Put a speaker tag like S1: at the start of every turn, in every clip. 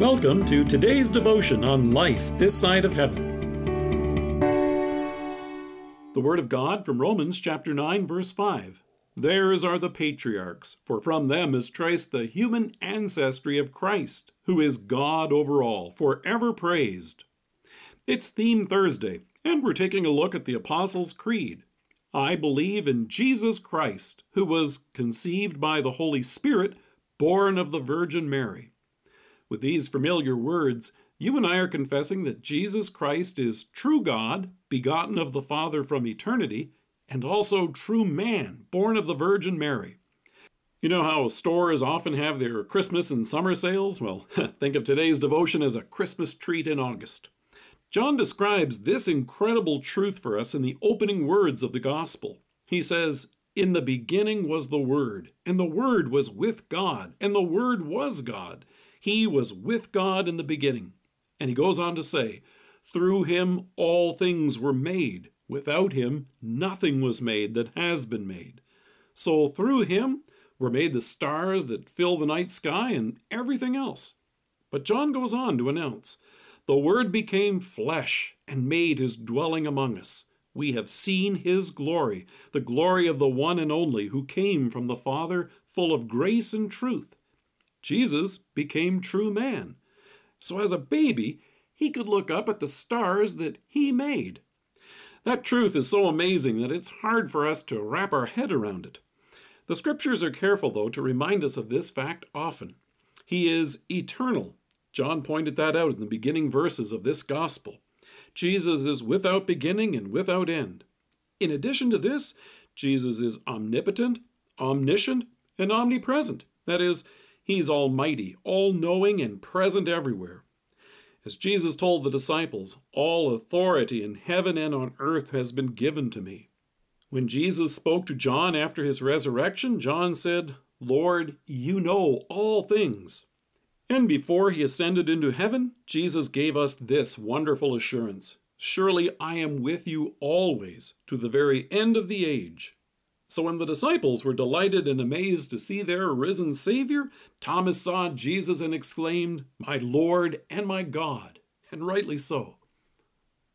S1: Welcome to today's devotion on life this side of heaven. The Word of God from Romans chapter 9, verse 5. Theirs are the patriarchs, for from them is traced the human ancestry of Christ, who is God over all, forever praised. It's Theme Thursday, and we're taking a look at the Apostles' Creed. I believe in Jesus Christ, who was conceived by the Holy Spirit, born of the Virgin Mary. With these familiar words, you and I are confessing that Jesus Christ is true God, begotten of the Father from eternity, and also true man, born of the Virgin Mary. You know how stores often have their Christmas and summer sales? Well, think of today's devotion as a Christmas treat in August. John describes this incredible truth for us in the opening words of the Gospel. He says, In the beginning was the Word, and the Word was with God, and the Word was God. He was with God in the beginning. And he goes on to say, Through him all things were made. Without him nothing was made that has been made. So through him were made the stars that fill the night sky and everything else. But John goes on to announce, The Word became flesh and made his dwelling among us. We have seen his glory, the glory of the one and only who came from the Father, full of grace and truth. Jesus became true man. So as a baby, he could look up at the stars that he made. That truth is so amazing that it's hard for us to wrap our head around it. The scriptures are careful, though, to remind us of this fact often. He is eternal. John pointed that out in the beginning verses of this gospel. Jesus is without beginning and without end. In addition to this, Jesus is omnipotent, omniscient, and omnipresent. That is, He's almighty, all knowing, and present everywhere. As Jesus told the disciples, All authority in heaven and on earth has been given to me. When Jesus spoke to John after his resurrection, John said, Lord, you know all things. And before he ascended into heaven, Jesus gave us this wonderful assurance Surely I am with you always, to the very end of the age. So when the disciples were delighted and amazed to see their risen Savior, Thomas saw Jesus and exclaimed, My Lord and my God, and rightly so.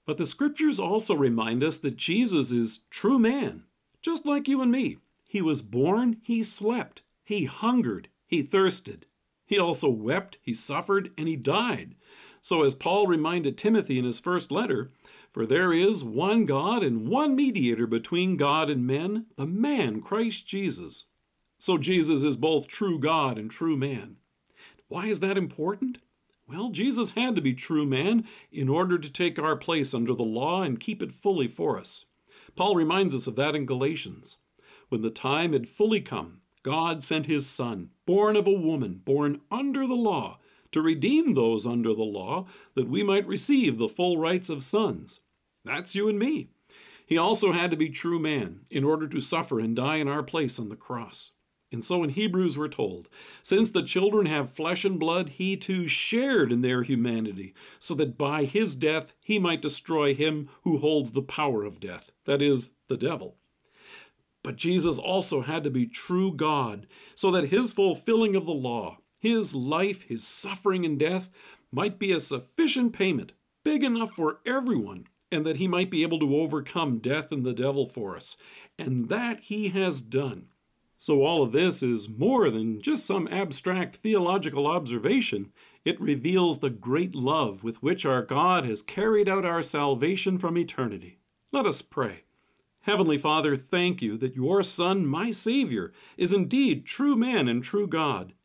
S1: But the scriptures also remind us that Jesus is true man, just like you and me. He was born, he slept, he hungered, he thirsted. He also wept, he suffered, and he died. So, as Paul reminded Timothy in his first letter, for there is one God and one mediator between God and men, the man Christ Jesus. So Jesus is both true God and true man. Why is that important? Well, Jesus had to be true man in order to take our place under the law and keep it fully for us. Paul reminds us of that in Galatians. When the time had fully come, God sent his Son, born of a woman, born under the law, to redeem those under the law, that we might receive the full rights of sons. That's you and me. He also had to be true man in order to suffer and die in our place on the cross. And so in Hebrews we're told, since the children have flesh and blood, he too shared in their humanity, so that by his death he might destroy him who holds the power of death, that is, the devil. But Jesus also had to be true God, so that his fulfilling of the law, his life, his suffering and death, might be a sufficient payment, big enough for everyone, and that he might be able to overcome death and the devil for us. And that he has done. So, all of this is more than just some abstract theological observation. It reveals the great love with which our God has carried out our salvation from eternity. Let us pray. Heavenly Father, thank you that your Son, my Savior, is indeed true man and true God,